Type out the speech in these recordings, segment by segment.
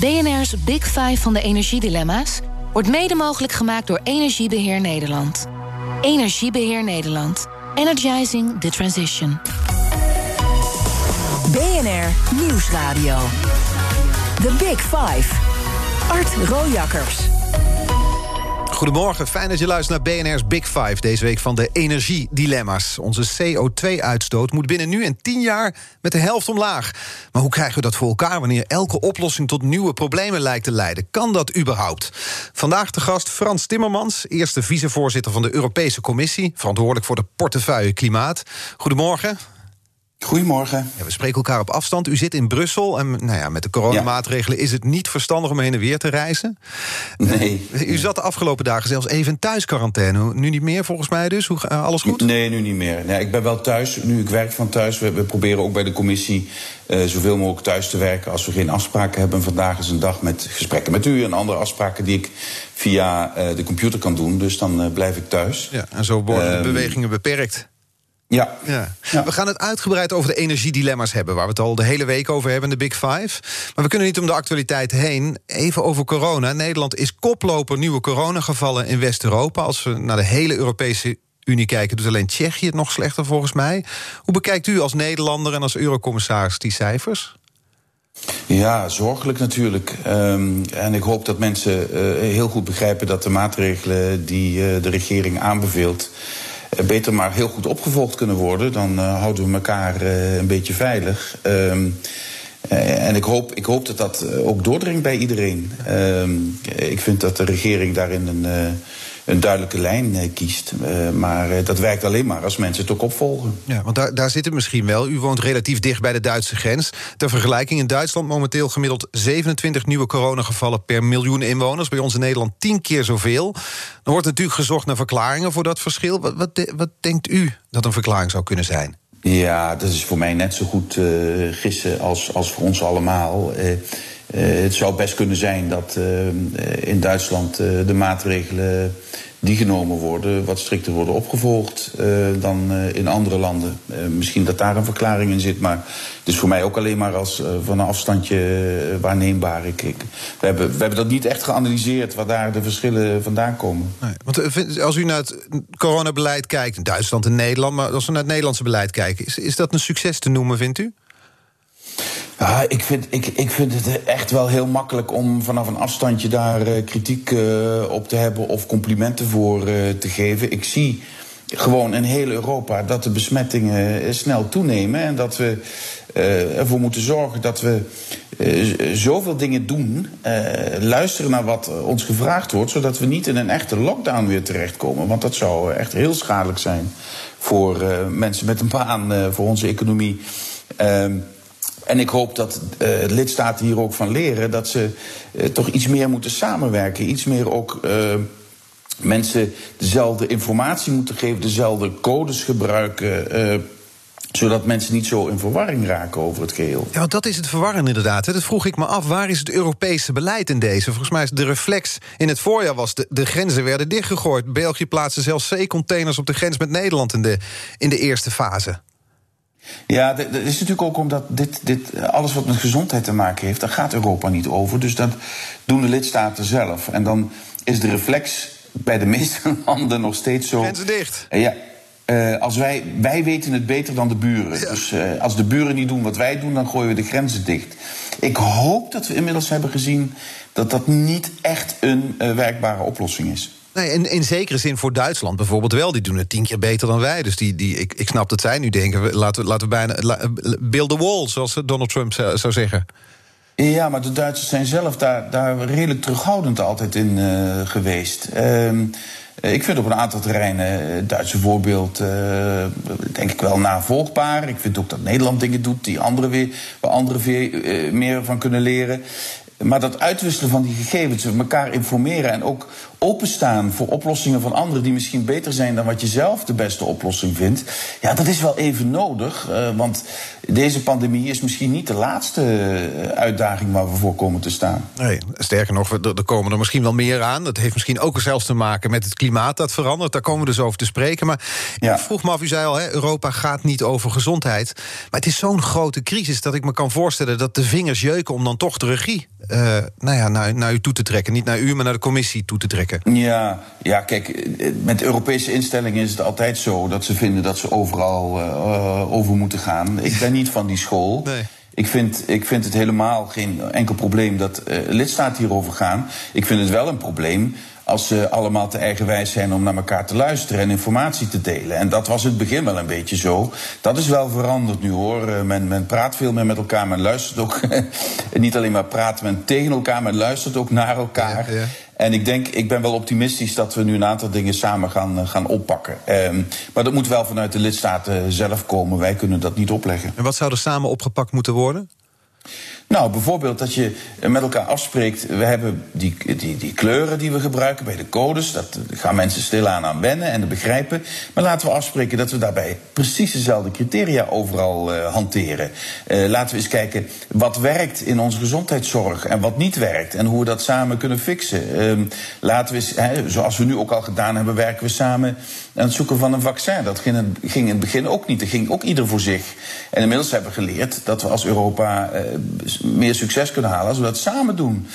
BNR's Big Five van de energiedilemma's wordt mede mogelijk gemaakt door Energiebeheer Nederland. Energiebeheer Nederland. Energizing the transition. BNR Nieuwsradio. The Big Five. Art Rojakkers. Goedemorgen, fijn dat je luistert naar BNR's Big Five. Deze week van de energiedilemma's. Onze CO2-uitstoot moet binnen nu en tien jaar met de helft omlaag. Maar hoe krijgen we dat voor elkaar wanneer elke oplossing tot nieuwe problemen lijkt te leiden? Kan dat überhaupt? Vandaag de gast Frans Timmermans, eerste vicevoorzitter van de Europese Commissie, verantwoordelijk voor de portefeuille Klimaat. Goedemorgen. Goedemorgen. Ja, we spreken elkaar op afstand. U zit in Brussel en nou ja, met de coronamaatregelen is het niet verstandig om heen en weer te reizen. Nee. U zat de afgelopen dagen zelfs even in thuisquarantaine. Nu niet meer volgens mij dus? Hoe, uh, alles goed? Nee, nu niet meer. Nee, ik ben wel thuis. Nu ik werk van thuis. We, we proberen ook bij de commissie uh, zoveel mogelijk thuis te werken. Als we geen afspraken hebben. Vandaag is een dag met gesprekken met u en andere afspraken die ik via de computer kan doen. Dus dan blijf ik thuis. Ja, en zo worden de bewegingen beperkt. Ja. ja. ja. We gaan het uitgebreid over de energiedilemma's hebben... waar we het al de hele week over hebben, de Big Five. Maar we kunnen niet om de actualiteit heen. Even over corona. Nederland is koploper nieuwe coronagevallen in West-Europa. Als we naar de hele Europese Unie kijken... doet alleen Tsjechië het nog slechter volgens mij. Hoe bekijkt u als Nederlander en als eurocommissaris die cijfers? Ja, zorgelijk natuurlijk. Um, en ik hoop dat mensen uh, heel goed begrijpen dat de maatregelen die uh, de regering aanbeveelt beter maar heel goed opgevolgd kunnen worden. Dan uh, houden we elkaar uh, een beetje veilig. Um, uh, en ik hoop, ik hoop dat dat ook doordringt bij iedereen. Um, ik vind dat de regering daarin een, een duidelijke lijn kiest. maar dat werkt alleen maar als mensen het ook opvolgen. Ja, want daar, daar zit het misschien wel. U woont relatief dicht bij de Duitse grens. Ter vergelijking in Duitsland momenteel gemiddeld 27 nieuwe coronagevallen per miljoen inwoners. Bij ons in Nederland 10 keer zoveel. Dan wordt natuurlijk gezocht naar verklaringen voor dat verschil. Wat, wat, wat denkt u dat een verklaring zou kunnen zijn? Ja, dat is voor mij net zo goed uh, gissen als, als voor ons allemaal. Uh, het zou best kunnen zijn dat in Duitsland de maatregelen die genomen worden wat strikter worden opgevolgd dan in andere landen. misschien dat daar een verklaring in zit, maar het is voor mij ook alleen maar als van een afstandje waarneembaar. Ik, ik, we, hebben, we hebben dat niet echt geanalyseerd waar daar de verschillen vandaan komen. Nee, want als u naar het coronabeleid kijkt, in Duitsland en Nederland, maar als we naar het Nederlandse beleid kijken, is, is dat een succes te noemen, vindt u? Ja, ik vind, ik, ik vind het echt wel heel makkelijk om vanaf een afstandje daar uh, kritiek uh, op te hebben of complimenten voor uh, te geven. Ik zie gewoon in heel Europa dat de besmettingen snel toenemen en dat we ervoor moeten zorgen dat we zoveel dingen doen, luisteren naar wat ons gevraagd wordt, zodat we niet in een echte lockdown weer terechtkomen. Want dat zou echt heel schadelijk zijn voor mensen met een baan, voor onze economie. En ik hoop dat uh, lidstaten hier ook van leren dat ze uh, toch iets meer moeten samenwerken. Iets meer ook uh, mensen dezelfde informatie moeten geven, dezelfde codes gebruiken. zodat mensen niet zo in verwarring raken over het geheel. Ja, want dat is het verwarren inderdaad. Dat vroeg ik me af. Waar is het Europese beleid in deze? Volgens mij is de reflex in het voorjaar was... de, de grenzen werden dichtgegooid. België plaatste zelfs zeecontainers op de grens met Nederland... in de, in de eerste fase. Ja, dat is natuurlijk ook omdat dit, dit, alles wat met gezondheid te maken heeft, daar gaat Europa niet over. Dus dat doen de lidstaten zelf. En dan is de reflex bij de meeste landen nog steeds zo. Grenzen dicht. Ja. Uh, als wij, wij weten het beter dan de buren. Ja. Dus uh, als de buren niet doen wat wij doen, dan gooien we de grenzen dicht. Ik hoop dat we inmiddels hebben gezien dat dat niet echt een uh, werkbare oplossing is. Nee, in, in zekere zin voor Duitsland bijvoorbeeld wel. Die doen het tien keer beter dan wij. Dus die, die, ik, ik snap dat zij nu denken... laten we, laten we bijna... Build the wall, zoals Donald Trump zou, zeggen. Ja, maar de Duitsers zijn zelf daar, daar redelijk terughoudend altijd in uh, geweest. Uh, ik vind op een aantal terreinen het Duitse voorbeeld, denk ik wel navolgbaar. Ik vind ook dat Nederland dingen doet die anderen weer, waar anderen meer van kunnen leren. Maar dat uitwisselen van die gegevens, elkaar informeren en ook openstaan voor oplossingen van anderen die misschien beter zijn dan wat je zelf de beste oplossing vindt. Ja, dat is wel even nodig. Uh, want deze pandemie is misschien niet de laatste eh, uitdaging waar we voor komen te staan. Nee, sterker nog, er komen er misschien wel meer aan. Dat heeft misschien ook zelfs te maken met het klimaat dat verandert. Daar komen we dus over te spreken. Maar ja. ik vroeg me af, u zei al, hè, Europa gaat niet over gezondheid. Maar het is zo'n grote crisis dat ik me kan voorstellen dat de vingers jeuken om dan toch de regie uh, nou ja, naar, naar u toe te trekken. Niet naar u, maar naar de commissie toe te trekken. Ja, ja kijk, met Europese instellingen is het altijd zo dat ze vinden dat ze overal uh, over moeten gaan. Ik ben niet van die school. Nee. Ik vind, ik vind het helemaal geen enkel probleem dat uh, lidstaten hierover gaan. Ik vind het wel een probleem als ze allemaal te eigenwijs zijn om naar elkaar te luisteren en informatie te delen. En dat was in het begin wel een beetje zo. Dat is wel veranderd nu hoor. Eh, men, men praat veel meer met elkaar, men luistert ook. niet alleen maar praat men tegen elkaar, men luistert ook naar elkaar. Ja, ja. En ik denk, ik ben wel optimistisch dat we nu een aantal dingen samen gaan, eh, gaan oppakken. Um, maar dat moet wel vanuit de lidstaten zelf komen. Wij kunnen dat niet opleggen. En wat zou er samen opgepakt moeten worden? Nou, bijvoorbeeld dat je met elkaar afspreekt. We hebben die, die, die kleuren die we gebruiken bij de codes. Dat gaan mensen stilaan aan wennen en begrijpen. Maar laten we afspreken dat we daarbij precies dezelfde criteria overal uh, hanteren. Laten we eens kijken wat werkt in onze gezondheidszorg en wat niet werkt. En hoe we dat samen kunnen fixen. Uh, laten we eens, hè, zoals we nu ook al gedaan hebben, werken we samen aan het zoeken van een vaccin. Dat ging, in het begin ook niet. Dat ging ook ieder voor zich. En inmiddels hebben we geleerd dat we als Europa eh, meer succes kunnen halen als we dat samen doen.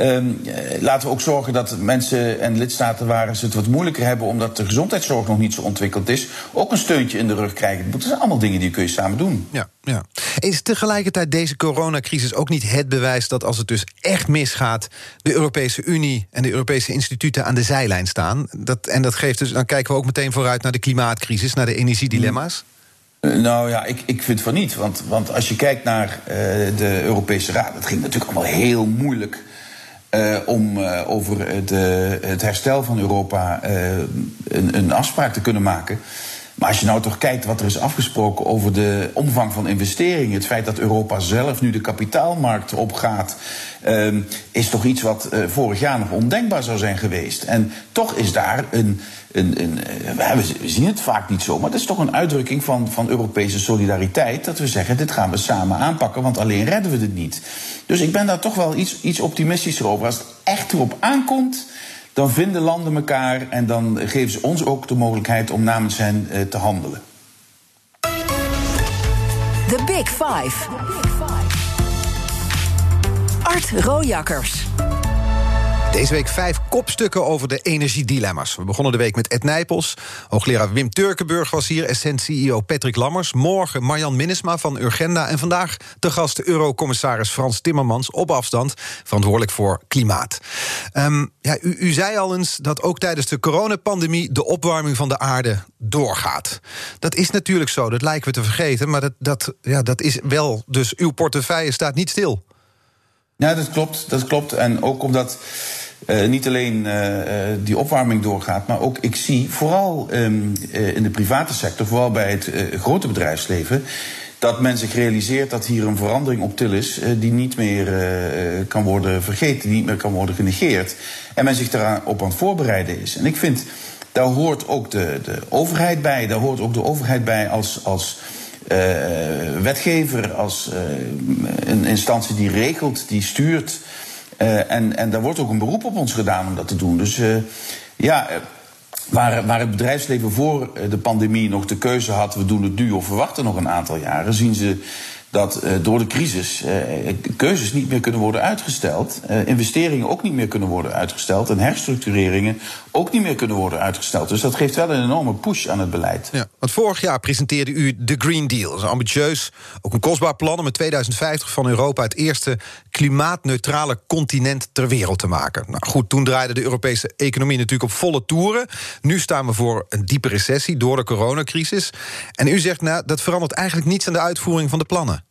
Um, laten we ook zorgen dat mensen en lidstaten waar ze het wat moeilijker hebben omdat de gezondheidszorg nog niet zo ontwikkeld is, ook een steuntje in de rug krijgen. Dat zijn allemaal dingen die kun je samen doen. Ja, ja. Is tegelijkertijd deze coronacrisis ook niet het bewijs dat als het dus echt misgaat, de Europese Unie en de Europese instituten aan de zijlijn staan? Dat, en dat geeft dus, dan kijken we ook meteen vooruit naar de klimaatcrisis, naar de energiedilemma's. Eh, nou ja, ik, ik vind van niet. Want, want als je kijkt naar uh, de Europese Raad, het ging natuurlijk allemaal heel moeilijk. Uh, om uh, over de, het herstel van Europa een, een, afspraak te kunnen maken. Maar als je nou toch kijkt wat er is afgesproken over de omvang van investeringen, het feit dat Europa zelf nu de kapitaalmarkt opgaat, uh, is toch iets wat vorig jaar nog ondenkbaar zou zijn geweest. En toch is daar een een, een, eh, we zien het vaak niet zo, maar dat is toch een uitdrukking van, van Europese solidariteit. Dat we zeggen: dit gaan we samen aanpakken, want alleen redden we het niet. Dus ik ben daar toch wel iets, iets optimistischer over. Als het echt erop aankomt, dan vinden landen elkaar en dan geven ze ons ook de mogelijkheid om namens hen uh, te handelen. The Big Five. Art Rojakkers. Deze week vijf kopstukken over de energiedilemma's. We begonnen de week met Ed Nijpels. Hoogleraar Wim Turkenburg was hier. Essent-CEO Patrick Lammers. Morgen Marjan Minnesma van Urgenda. En vandaag de gast Eurocommissaris Frans Timmermans... op afstand, verantwoordelijk voor klimaat. Um, ja, u, u zei al eens dat ook tijdens de coronapandemie... de opwarming van de aarde doorgaat. Dat is natuurlijk zo, dat lijken we te vergeten. Maar dat, dat, ja, dat is wel... Dus uw portefeuille staat niet stil. Ja, dat klopt. Dat klopt. En ook omdat uh, niet alleen uh, die opwarming doorgaat, maar ook ik zie vooral um, in de private sector, vooral bij het grote bedrijfsleven, dat men zich realiseert dat hier een verandering op til is die niet meer kan worden vergeten, die niet meer kan worden genegeerd. En men zich daarop aan het voorbereiden is. En ik vind, daar hoort ook de, de overheid bij, daar hoort ook de overheid bij als. als wetgever, als een instantie die regelt, die stuurt. Uh, en, en daar wordt ook een beroep op ons gedaan om dat te doen. Dus ja, waar, waar het bedrijfsleven voor de pandemie nog de keuze had: we doen het nu of we wachten nog een aantal jaren, zien ze dat door de crisis uh, keuzes niet meer kunnen worden uitgesteld, investeringen ook niet meer kunnen worden uitgesteld en herstructureringen ook niet meer kunnen worden uitgesteld. Dus dat geeft wel een enorme push aan het beleid. Ja, want vorig jaar presenteerde u de Green Deal. Dat is een ambitieus, ook een kostbaar plan om in 2050 van Europa het eerste klimaatneutrale continent ter wereld te maken. Nou goed, toen draaide de Europese economie natuurlijk op volle toeren. Nu staan we voor een diepe recessie door de coronacrisis. En u zegt, nou, dat verandert eigenlijk niets aan de uitvoering van de plannen.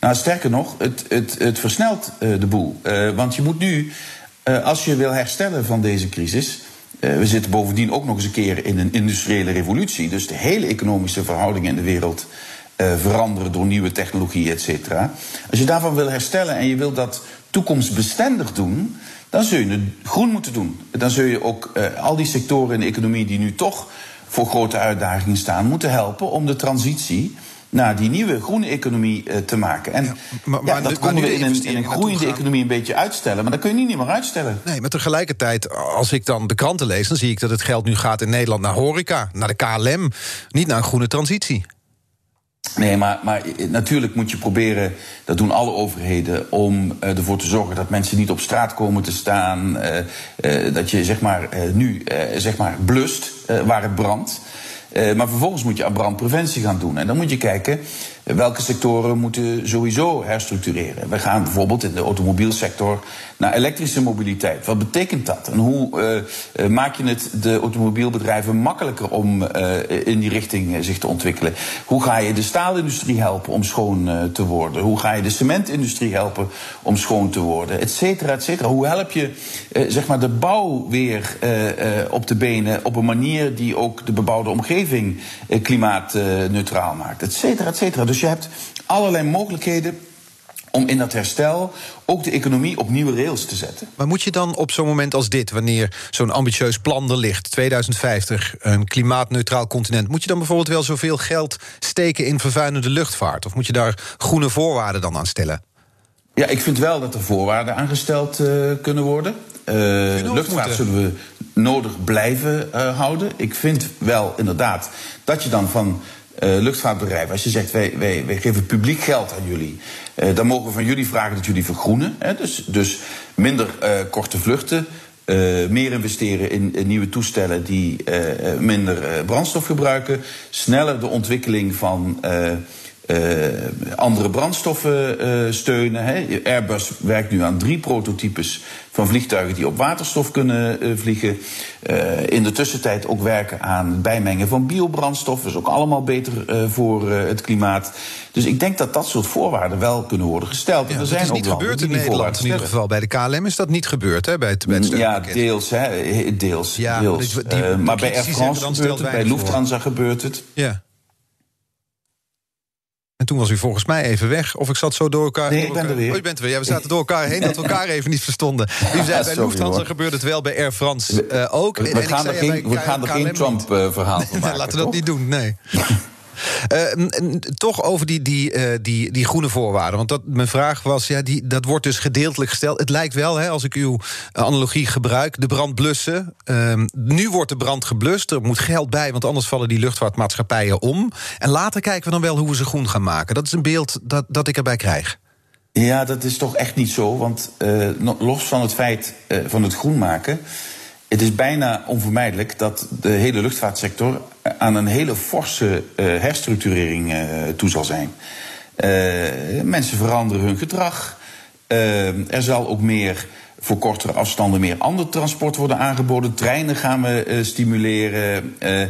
Nou, sterker nog, het, het, het versnelt uh, de boel. Uh, want je moet nu, uh, als je wil herstellen van deze crisis. we zitten bovendien ook nog eens een keer in een industriële revolutie. Dus de hele economische verhoudingen in de wereld veranderen door nieuwe technologie, et cetera. Als je daarvan wil herstellen en je wil dat toekomstbestendig doen, dan zul je het groen moeten doen. Dan zul je ook al die sectoren in de economie die nu toch voor grote uitdagingen staan, moeten helpen om de transitie naar die nieuwe groene economie uh, te maken. En ja, maar, maar, ja, dat konden we in een, in een groeiende economie een beetje uitstellen. Maar dat kun je niet meer uitstellen. Nee, maar tegelijkertijd, als ik dan de kranten lees... dan zie ik dat het geld nu gaat in Nederland naar horeca, naar de KLM... niet naar een groene transitie. Nee, maar, maar natuurlijk moet je proberen, dat doen alle overheden, om uh, ervoor te zorgen dat mensen niet op straat komen te staan. Uh, uh, dat je zeg maar nu zeg maar blust waar het brandt. Maar vervolgens moet je aan brandpreventie gaan doen. En dan moet je kijken welke sectoren moeten sowieso herstructureren. We gaan bijvoorbeeld in de automobielsector naar elektrische mobiliteit. Wat betekent dat? En hoe uh, maak je het de automobielbedrijven makkelijker om uh, in die richting zich te ontwikkelen? Hoe ga je de staalindustrie helpen om schoon te worden? Hoe ga je de cementindustrie helpen om schoon te worden? Et cetera, et cetera. Hoe help je zeg maar de bouw weer op de benen op een manier die ook de bebouwde omgeving klimaatneutraal maakt? Et cetera, et cetera. Dus je hebt allerlei mogelijkheden om in dat herstel ook de economie op nieuwe rails te zetten. Maar moet je dan op zo'n moment als dit, wanneer zo'n ambitieus plan er ligt, 2050, een klimaatneutraal continent, moet je dan bijvoorbeeld wel zoveel geld steken in vervuilende luchtvaart? Of moet je daar groene voorwaarden dan aan stellen? Ja, ik vind wel dat er voorwaarden aangesteld uh, kunnen worden. Uh, luchtvaart zullen we nodig blijven uh, houden. Ik vind wel inderdaad dat je dan van uh, luchtvaartbedrijven, als je zegt wij, wij, wij geven publiek geld aan jullie, uh, dan mogen we van jullie vragen dat jullie vergroenen. Hè? Dus, dus minder uh, korte vluchten, meer investeren in, in, nieuwe toestellen die minder brandstof gebruiken, sneller de ontwikkeling van andere brandstoffen uh, steunen. Hè. Airbus werkt nu aan drie prototypes van vliegtuigen die op waterstof kunnen uh, vliegen. in de tussentijd ook werken aan het bijmengen van biobrandstof. Dat is ook allemaal beter voor het klimaat. Dus ik denk dat dat soort voorwaarden wel kunnen worden gesteld. Ja, er zijn is niet gebeurd in Nederland. In ieder geval bij de KLM is dat niet gebeurd, hè? Bij het, bij het ja, deels, hè? Deels. Ja, deels. Die, die, maar bij Air France gebeurt het, bij Lufthansa gebeurt het. Ja. En toen was u volgens mij even weg. Of ik zat zo door elkaar. Nee, ik ben er weer. Oh, bent er weer. Ja, we zaten door elkaar heen dat we elkaar even niet verstonden. U zei bij Lufthansa gebeurt het wel, bij Air France uh, ook. We, gaan, er geen, we gaan er geen Trump-verhaal van maken. Laten we dat niet doen, nee. Uh, toch over die, die, uh, die, die groene voorwaarden. Want dat, mijn vraag was, ja, die, dat wordt dus gedeeltelijk gesteld. Het lijkt wel, hè, als ik uw analogie gebruik, de brand blussen. Uh, nu wordt de brand geblust, er moet geld bij... want anders vallen die luchtvaartmaatschappijen om. En later kijken we dan wel hoe we ze groen gaan maken. Dat is een beeld dat, dat ik erbij krijg. Ja, dat is toch echt niet zo. Want los van het feit van het groen maken het is bijna onvermijdelijk dat de hele luchtvaartsector aan een hele forse uh, herstructurering uh, toe zal zijn. Uh, mensen veranderen hun gedrag. er zal ook meer voor kortere afstanden meer ander transport worden aangeboden. Treinen gaan we stimuleren. Eh,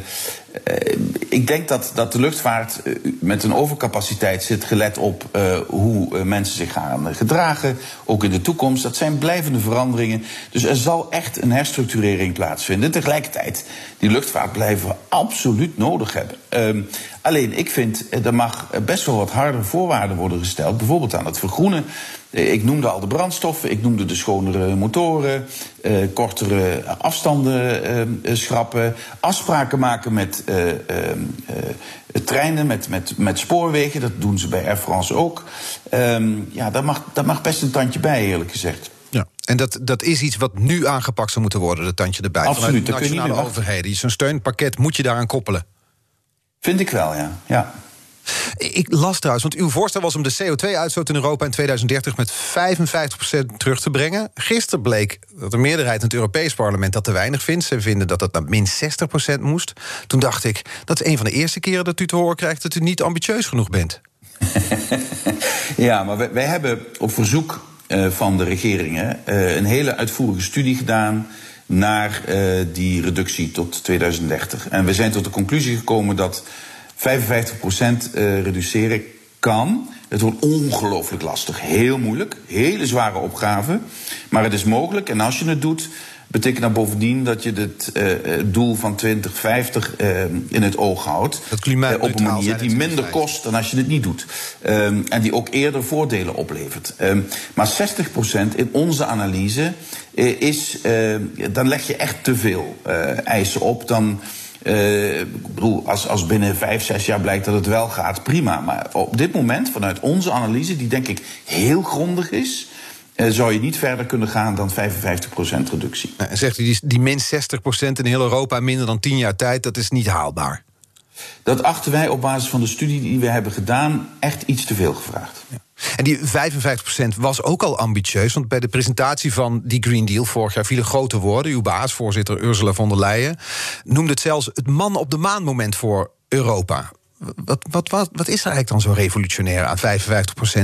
ik denk dat, dat de luchtvaart eh, met een overcapaciteit zit, gelet op hoe mensen zich gaan gedragen, ook in de toekomst. Dat zijn blijvende veranderingen. Dus er zal echt een herstructurering plaatsvinden. Tegelijkertijd, die luchtvaart blijven we absoluut nodig hebben. Alleen, ik vind, er mag best wel wat harder voorwaarden worden gesteld. Bijvoorbeeld aan het vergroenen eh, ik noemde al de brandstoffen, ik noemde de schonere motoren, eh, kortere afstanden eh, schrappen, afspraken maken met eh, ehm, eh, treinen, met, met, met spoorwegen. Dat doen ze bij Air France ook. Ehm, ja, daar mag, daar mag best een tandje bij, eerlijk gezegd. Ja, en dat, dat is iets wat nu aangepakt zou moeten worden, dat tandje erbij. Absoluut, Vanuit de nationale overheden. Zo'n steunpakket moet je daaraan koppelen. Vind ik wel, ja. ja. Ik las trouwens, want uw voorstel was om de CO2-uitstoot in Europa in 2030 met 55% terug te brengen. Gisteren bleek dat de meerderheid in het Europees Parlement dat te weinig vindt. Ze vinden dat dat naar min 60% moest. Toen dacht ik, dat is een van de eerste keren dat u te horen krijgt dat u niet ambitieus genoeg bent. ja, maar wij, wij hebben op verzoek uh, van de regeringen uh, een hele uitvoerige studie gedaan naar uh, die reductie tot 2030. En we zijn tot de conclusie gekomen dat 55% eh, reduceren kan. Het wordt ongelooflijk lastig. Heel moeilijk. Hele zware opgave. Maar het is mogelijk. En als je het doet, betekent dat bovendien dat je het uh, doel van 2050 uh, in het oog houdt. Het op een manier die minder kost dan als je het niet doet. Um, en die ook eerder voordelen oplevert. Um, maar 60% in onze analyse is. dan leg je echt te veel eisen op. Dan. Ik bedoel, als, als binnen vijf, zes jaar blijkt dat het wel gaat, prima. Maar op dit moment, vanuit onze analyse, die denk ik heel grondig is. Uh, zou je niet verder kunnen gaan dan 55% reductie. En zegt u, die, die min 60% in heel Europa minder dan 10 jaar tijd, dat is niet haalbaar? Dat achten wij op basis van de studie die we hebben gedaan echt iets te veel gevraagd. Ja. En die 55% was ook al ambitieus. Want bij de presentatie van die Green Deal vorig jaar vielen grote woorden. Uw baas, voorzitter Ursula von der Leyen, noemde het zelfs het man op de maan moment voor Europa. Wat, wat, wat, wat is er eigenlijk dan zo revolutionair aan 55%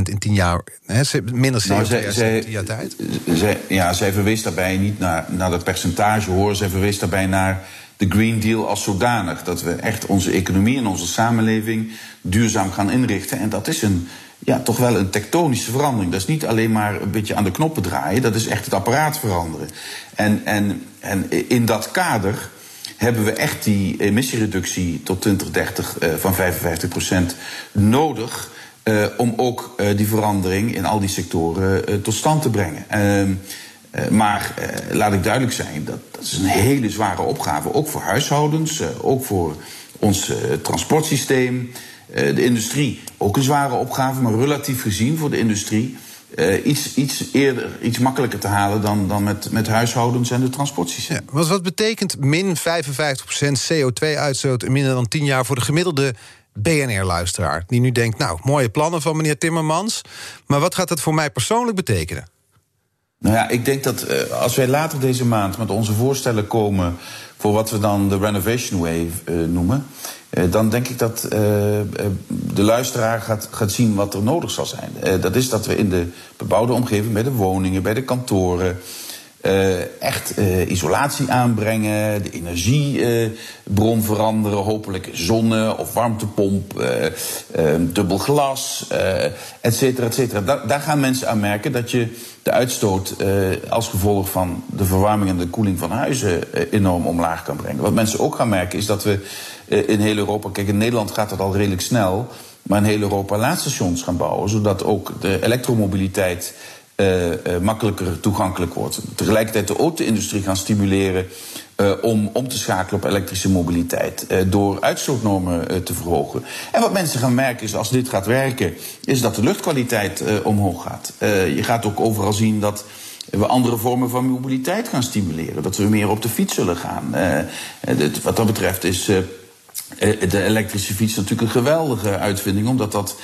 in 10 jaar? Hè, minder CO2 nou, zij, in 10 jaar tijd? Zij, ja, zij verwees daarbij niet naar, naar dat percentage hoor. Zij verwees daarbij naar de Green Deal als zodanig. Dat we echt onze economie en onze samenleving duurzaam gaan inrichten. En dat is een, ja, toch wel een tektonische verandering. Dat is niet alleen maar een beetje aan de knoppen draaien, dat is echt het apparaat veranderen. En, en, en in dat kader hebben we echt die emissiereductie tot 2030 uh, van 55% nodig. Uh, om ook uh, die verandering in al die sectoren tot stand te brengen. Ehm, maar laat ik duidelijk zijn, dat, dat is een hele zware opgave. Ook voor huishoudens, ook voor ons transportsysteem. Eh, de industrie ook een zware opgave, maar relatief gezien voor de industrie uh, iets, iets eerder, iets makkelijker te halen dan, dan met, met huishoudens en de transportsysteem. Ja, wat, wat betekent min 55% CO2-uitstoot in minder dan 10 jaar voor de gemiddelde BNR-luisteraar? Die nu denkt, nou, mooie plannen van meneer Timmermans, maar wat gaat dat voor mij persoonlijk betekenen? Nou ja, ik denk dat uh, als wij later deze maand met onze voorstellen komen voor wat we dan de Renovation Wave uh, noemen. Uh, dan denk ik dat de luisteraar gaat, gaat zien wat er nodig zal zijn. dat is dat we in de bebouwde omgeving, bij de woningen, bij de kantoren. Echt isolatie aanbrengen, de energiebron veranderen, hopelijk zonne- of warmtepomp, dubbel glas, et cetera, et cetera. Daar, gaan mensen aan merken dat je de uitstoot als gevolg van de verwarming en de koeling van huizen enorm omlaag kan brengen. Wat mensen ook gaan merken is dat we in heel Europa, kijk in Nederland gaat dat al redelijk snel, maar in heel Europa laadstations gaan bouwen, zodat ook de elektromobiliteit makkelijker toegankelijk wordt. Tegelijkertijd de auto-industrie gaan stimuleren uh, om om te schakelen op elektrische mobiliteit. Uh, door uitstootnormen uh, te verhogen. En wat mensen gaan merken is als dit gaat werken, is dat de luchtkwaliteit omhoog gaat. je gaat ook overal zien dat we andere vormen van mobiliteit gaan stimuleren. Dat we meer op de fiets zullen gaan. wat dat betreft is de elektrische fiets natuurlijk een geweldige uitvinding, omdat dat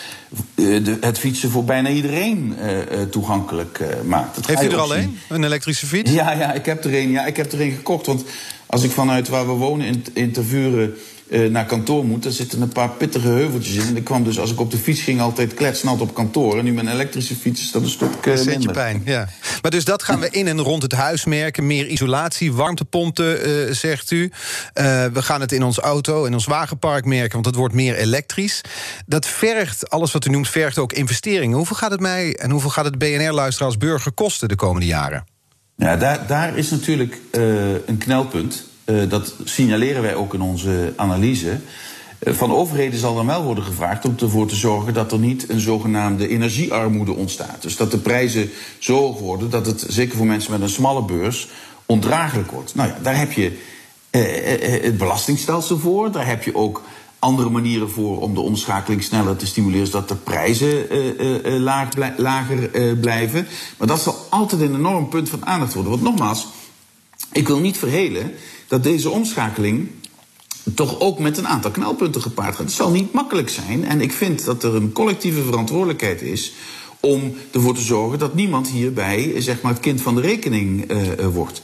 de, het fietsen voor bijna iedereen uh, toegankelijk maakt. Dat Heeft u er al een, een elektrische fiets? Ja, ja, ik heb er een. Ja, ik heb er een gekocht. Want als ik vanuit waar we wonen in, in Tervuren uh, naar kantoor moet, dan zitten een paar pittige heuveltjes in. En ik kwam dus als ik op de fiets ging altijd kletsnad op kantoor. En nu met een elektrische fiets is dat een stuk uh, minder. pijn, ja. Maar dus dat gaan we in en rond het huis merken. Meer isolatie, warmtepompen, uh, zegt u. we gaan het in ons auto, in ons wagenpark merken, want het wordt meer elektrisch. Dat vergt, alles wat u noemt, vergt ook investeringen. Hoeveel gaat het mij en hoeveel gaat het BNR-luisteraar als burger kosten de komende jaren? Ja, daar, daar is natuurlijk een knelpunt. Uh, dat signaleren wij ook in onze analyse. Uh, van overheden zal dan wel worden gevraagd om ervoor te zorgen dat er niet een zogenaamde energiearmoede ontstaat. Dus dat de prijzen zo hoog worden dat het, zeker voor mensen met een smalle beurs, ondraaglijk wordt. Nou ja, daar heb je uh, het belastingstelsel voor. Daar heb je ook andere manieren voor om de omschakeling sneller te stimuleren, zodat de prijzen laag, lager blijven. Maar dat zal altijd een enorm punt van aandacht worden. Want nogmaals, ik wil niet verhelen dat deze omschakeling toch ook met een aantal knelpunten gepaard gaat. Het zal niet makkelijk zijn. En ik vind dat er een collectieve verantwoordelijkheid is om ervoor te zorgen dat niemand hierbij zeg maar, het kind van de rekening uh, wordt.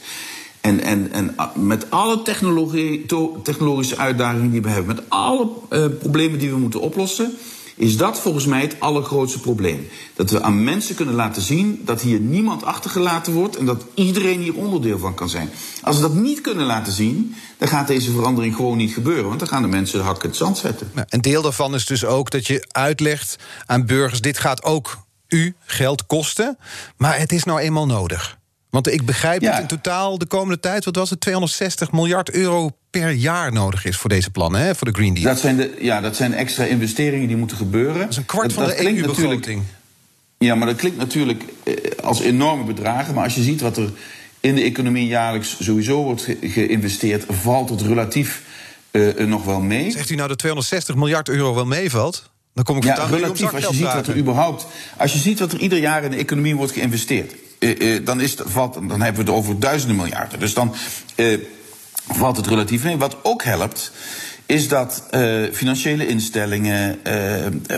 En, en, en ah, met alle technologie, technologische uitdagingen die we hebben, met alle uh, problemen die we moeten oplossen, is dat volgens mij het allergrootste probleem. Dat we aan mensen kunnen laten zien dat hier niemand achtergelaten wordt en dat iedereen hier onderdeel van kan zijn. Als we dat niet kunnen laten zien, dan gaat deze verandering gewoon niet gebeuren, want dan gaan de mensen de hak in het zand zetten. Ja, een deel daarvan is dus ook dat je uitlegt aan burgers: dit gaat ook u geld kosten, maar het is nou eenmaal nodig. Want ik begrijp dat in totaal de komende tijd, wat was het, 260 miljard euro per jaar nodig is voor deze plannen, hè, voor de Green Deal. Dat zijn, de, ja, dat zijn extra investeringen die moeten gebeuren. Dat is een kwart van de EU-begroting. Ja, maar dat klinkt natuurlijk eh, als enorme bedragen. Maar als je ziet wat er in de economie jaarlijks sowieso wordt geïnvesteerd, valt het relatief uh, nog wel mee. Zegt u nou dat 260 miljard euro wel meevalt? Dan kom ik ja, relatief als je ziet wat er überhaupt. Als je ziet wat er ieder jaar in de economie wordt geïnvesteerd. Uh, dan, is het, valt, dan hebben we het over duizenden miljarden. Dus dan valt het relatief mee. Wat ook helpt is dat financiële instellingen,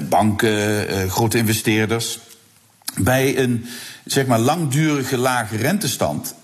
banken, grote investeerders bij een zeg maar, langdurige lage rentestand.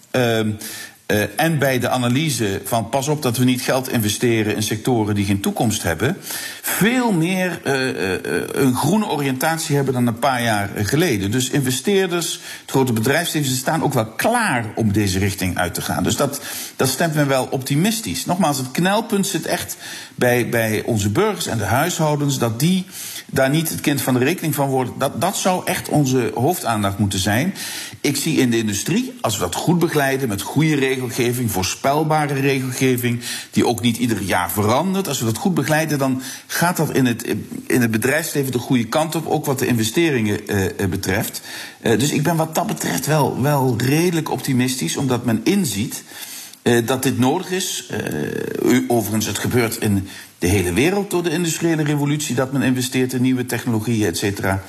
Uh, en bij de analyse van pas op dat we niet geld investeren in sectoren die geen toekomst hebben, veel meer uh, een groene oriëntatie hebben dan een paar jaar geleden. Dus investeerders, het grote bedrijfsleven, ze staan ook wel klaar om deze richting uit te gaan. Dus dat, dat stemt me wel optimistisch. Nogmaals, het knelpunt zit echt bij, bij onze burgers en de huishoudens, dat die daar niet het kind van de rekening van worden. Dat, dat zou echt onze hoofdaandacht moeten zijn. Ik zie in de industrie, als we dat goed begeleiden met goede regelgeving, voorspelbare regelgeving, die ook niet ieder jaar verandert. Als we dat goed begeleiden, dan gaat dat in het, in het bedrijfsleven de goede kant op, ook wat de investeringen eh, betreft. Uh, dus ik ben wat dat betreft wel, wel redelijk optimistisch, omdat men inziet. Dat dit nodig is. Overigens, het gebeurt in de hele wereld door de industriële revolutie dat men investeert in nieuwe technologieën, et cetera.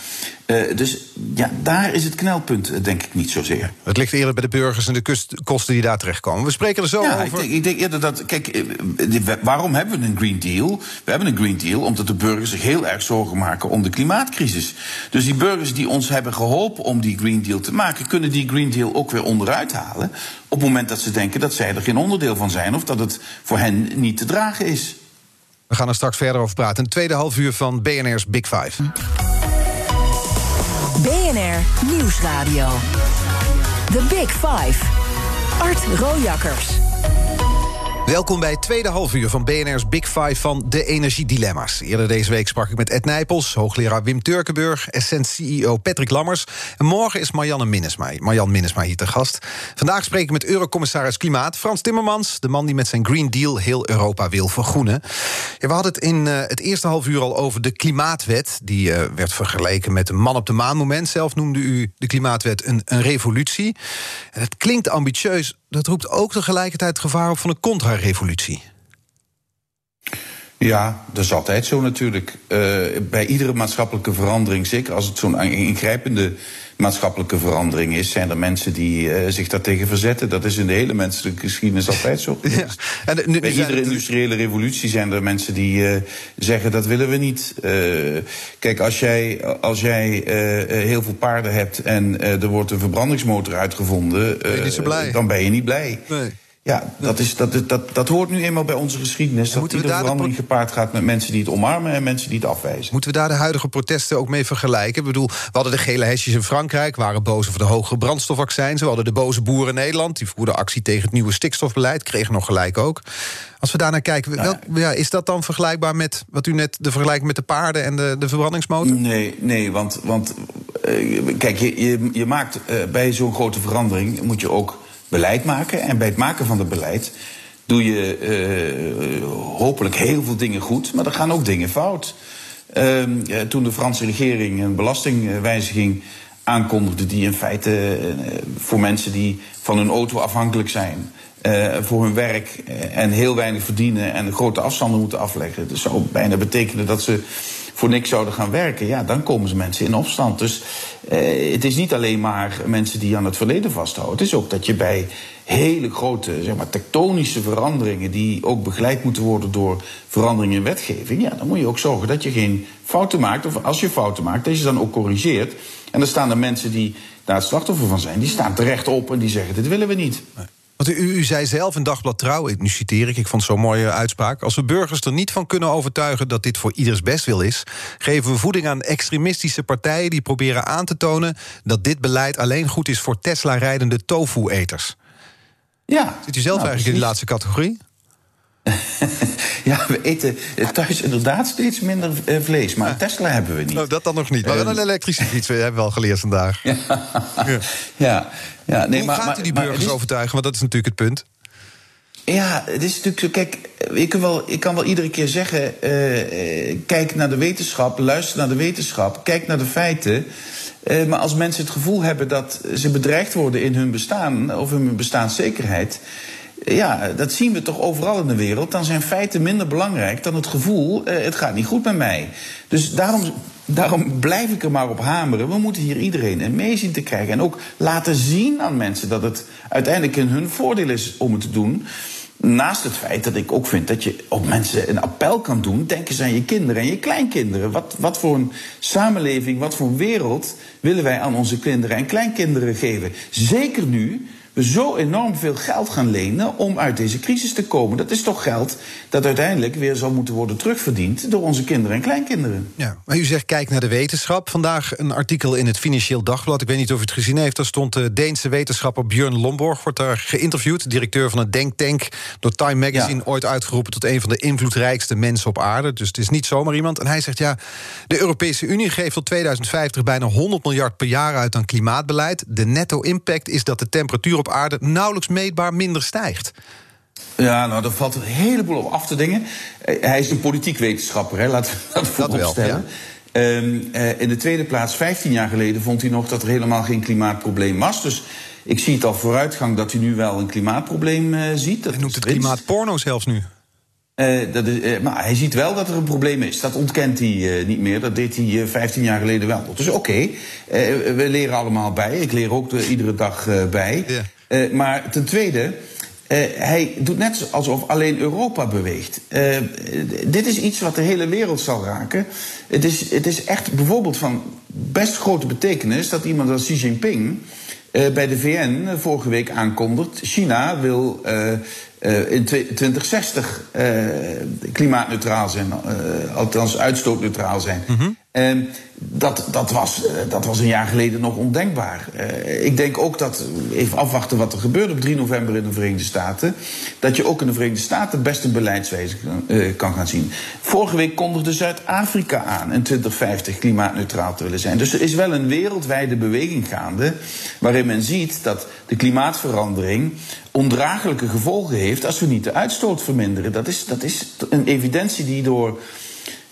Uh, dus ja, daar is het knelpunt, eh, denk ik niet zozeer. Het ligt eerder bij de burgers en de kosten die daar terechtkomen. We spreken er zo ja, over. Ik denk, ik denk eerder dat. Kijk, eh, waarom hebben we een Green Deal? We hebben een Green Deal omdat de burgers zich heel erg zorgen maken om de klimaatcrisis. Dus die burgers die ons hebben geholpen om die Green Deal te maken, kunnen die Green Deal ook weer onderuit halen. Op het moment dat ze denken dat zij er geen onderdeel van zijn of dat het voor hen niet te dragen is. We gaan er straks verder over praten. Een tweede half uur van BNR's Big Five. BNR Nieuwsradio. The Big Five. Art Rojakkers. Welkom bij het tweede halfuur van BNR's Big Five van de energiedilemma's. Eerder deze week sprak ik met Ed Nijpels, hoogleraar Wim Turkenburg, Essent-CEO Patrick Lammers. En morgen is Marianne Minnesma, Marjan Minnesma hier te gast. Vandaag spreek ik met Eurocommissaris Klimaat Frans Timmermans, de man die met zijn Green Deal heel Europa wil vergroenen. We hadden het in uh, het eerste halfuur al over de Klimaatwet. Die uh, werd vergeleken met een man op de maan moment. Zelf noemde u de Klimaatwet een, een revolutie. En het klinkt ambitieus, dat roept ook tegelijkertijd gevaar op van een contra-revolutie. Ja, dat is altijd zo natuurlijk. Uh, bij iedere maatschappelijke verandering, zeker als het zo'n ingrijpende maatschappelijke verandering is, zijn er mensen die uh, zich daartegen verzetten. Dat is in de hele menselijke geschiedenis altijd zo. Ja. En nu, bij iedere industriële revolutie zijn er mensen die uh, zeggen dat willen we niet. kijk, als jij, als jij heel veel paarden hebt en er wordt een verbrandingsmotor uitgevonden, ben dan ben je niet blij. Nee. Ja, dat, is, dat, dat, dat hoort nu eenmaal bij onze geschiedenis. Dat iedere verandering gepaard gaat met mensen die het omarmen en mensen die het afwijzen. Moeten we daar de huidige protesten ook mee vergelijken? Ik bedoel, we hadden de gele hesjes in Frankrijk, waren boos over de hoge brandstofaccijns. We hadden de boze boeren in Nederland, die voerden actie tegen het nieuwe stikstofbeleid, kregen nog gelijk ook. Als we daarnaar kijken, welk, ja, is dat dan vergelijkbaar met wat u net de vergelijking met de paarden en de, de verbrandingsmotor? Nee, nee, want, want uh, kijk, je, je, je maakt uh, bij zo'n grote verandering moet je ook beleid maken. En bij het maken van het beleid doe je uh, hopelijk heel veel dingen goed, maar er gaan ook dingen fout. Uh, toen de Franse regering een belastingwijziging aankondigde, die in feite uh, voor mensen die van hun auto afhankelijk zijn, uh, voor hun werk en heel weinig verdienen en grote afstanden moeten afleggen. Dat zou bijna betekenen dat ze voor niks zouden gaan werken, ja, dan komen ze mensen in opstand. Dus eh, het is niet alleen maar mensen die aan het verleden vasthouden. Het is ook dat je bij hele grote, zeg maar, tektonische veranderingen, die ook begeleid moeten worden door veranderingen in wetgeving, ja, dan moet je ook zorgen dat je geen fouten maakt. Of als je fouten maakt, dat je dan ook corrigeert. En dan staan er mensen die daar het slachtoffer van zijn, die staan terecht op en die zeggen: dit willen we niet. Want u, u, zei zelf in Dagblad Trouw, nu citeer ik, ik vond het zo'n mooie uitspraak... als we burgers er niet van kunnen overtuigen dat dit voor ieders bestwil is... geven we voeding aan extremistische partijen die proberen aan te tonen... dat dit beleid alleen goed is voor Tesla-rijdende tofu-eters. Ja. Zit u zelf nou, eigenlijk in de laatste categorie? ja, we eten thuis inderdaad steeds minder eh, vlees. Maar een Tesla hebben we niet. Oh, dat dan nog niet. Maar wel een elektrische fiets, hebben we al geleerd vandaag. Ja. ja. ja. nee, Hoe maar, gaat u die burgers overtuigen? Want dat is natuurlijk het punt. Ja, het is natuurlijk zo. Kijk, ik kan wel, ik kan wel iedere keer zeggen: uh, kijk naar de wetenschap, luister naar de wetenschap, kijk naar de feiten. Uh, maar als mensen het gevoel hebben dat ze bedreigd worden in hun bestaan of in hun bestaanszekerheid. Ja, dat zien we toch overal in de wereld. Dan zijn feiten minder belangrijk dan het gevoel: het gaat niet goed met mij. Dus daarom Daarom blijf ik er maar op hameren. We moeten hier iedereen in mee zien te krijgen. En ook laten zien aan mensen dat het uiteindelijk in hun voordeel is om het te doen. Naast het feit dat ik ook vind dat je op mensen een appel kan doen. Denk eens aan je kinderen en je kleinkinderen. Wat, wat voor een samenleving, wat voor een wereld willen wij aan onze kinderen en kleinkinderen geven? Zeker nu we zo enorm veel geld gaan lenen om uit deze crisis te komen. Dat is toch geld dat uiteindelijk weer zal moeten worden terugverdiend door onze kinderen en kleinkinderen. Ja, maar u zegt kijk naar de wetenschap. Vandaag een artikel in het Financieel Dagblad. Ik weet niet of u het gezien heeft. Daar stond de Deense wetenschapper Björn Lomborg, wordt daar geïnterviewd. Directeur van het Denktank. Door Time Magazine ooit uitgeroepen tot een van de invloedrijkste mensen op aarde. Dus het is niet zomaar iemand. En hij zegt ja, de Europese Unie geeft tot 2050 bijna 100 miljard per jaar uit aan klimaatbeleid. De netto-impact is dat de temperatuur op aarde nauwelijks meetbaar minder stijgt. Ja, nou, daar valt een heleboel op af te dingen. Eh, hij is een politiek wetenschapper, hè, laten we dat vooropstellen. Um, uh, in de tweede plaats, 15 jaar geleden vond hij nog dat er helemaal geen klimaatprobleem was. Dus ik zie het al vooruitgang dat hij nu wel een klimaatprobleem uh, ziet. Dat hij noemt het klimaatporno zelfs nu. Uh, dat is, uh, maar hij ziet wel dat er een probleem is. Dat ontkent hij uh, niet meer. Dat deed hij 15 jaar geleden wel. Dus oké, okay. we leren allemaal bij. Ik leer ook iedere dag bij. Yeah. maar ten tweede, hij doet net alsof alleen Europa beweegt. dit is iets wat de hele wereld zal raken. Het is, het is echt bijvoorbeeld van best grote betekenis dat iemand als Xi Jinping. bij de VN vorige week aankondigt: China wil in 2060 uh, klimaatneutraal zijn, althans uitstootneutraal zijn. -hmm. Dat, dat, was, dat was een jaar geleden nog ondenkbaar. ik denk ook dat, even afwachten wat er gebeurt op 3 november in de Verenigde Staten, dat je ook in de Verenigde Staten best een beleidswijze kan gaan zien. Vorige week kondigde Zuid-Afrika aan in 2050 klimaatneutraal te willen zijn. Dus er is wel een wereldwijde beweging gaande waarin men ziet dat de klimaatverandering ondraaglijke gevolgen heeft als we niet de uitstoot verminderen. Dat is, dat is een evidentie die door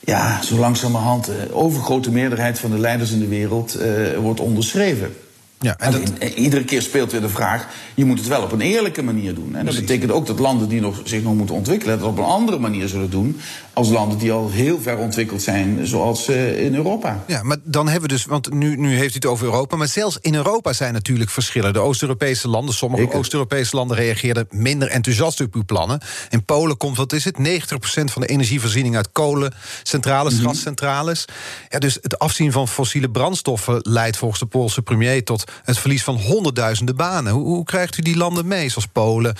ja, zo langzamerhand de overgrote meerderheid van de leiders in de wereld uh, wordt onderschreven. Ja, en dat... Eh, iedere keer speelt weer de vraag: je moet het wel op een eerlijke manier doen. En dat betekent ook dat landen die nog, zich nog moeten ontwikkelen, dat op een andere manier zullen doen. als landen die al heel ver ontwikkeld zijn, zoals uh, in Europa. Ja, maar dan hebben we dus, want nu, nu heeft u het over Europa. maar zelfs in Europa zijn natuurlijk verschillen. De Oost-Europese landen, sommige Oost-Europese landen reageerden minder enthousiast op uw plannen. In Polen komt, wat is het, 90% van de energievoorziening uit kolencentrales, mm gascentrales. Ja, dus het afzien van fossiele brandstoffen leidt volgens de Poolse premier tot het verlies van honderdduizenden banen. Hoe, hoe krijgt u die landen mee, zoals Polen,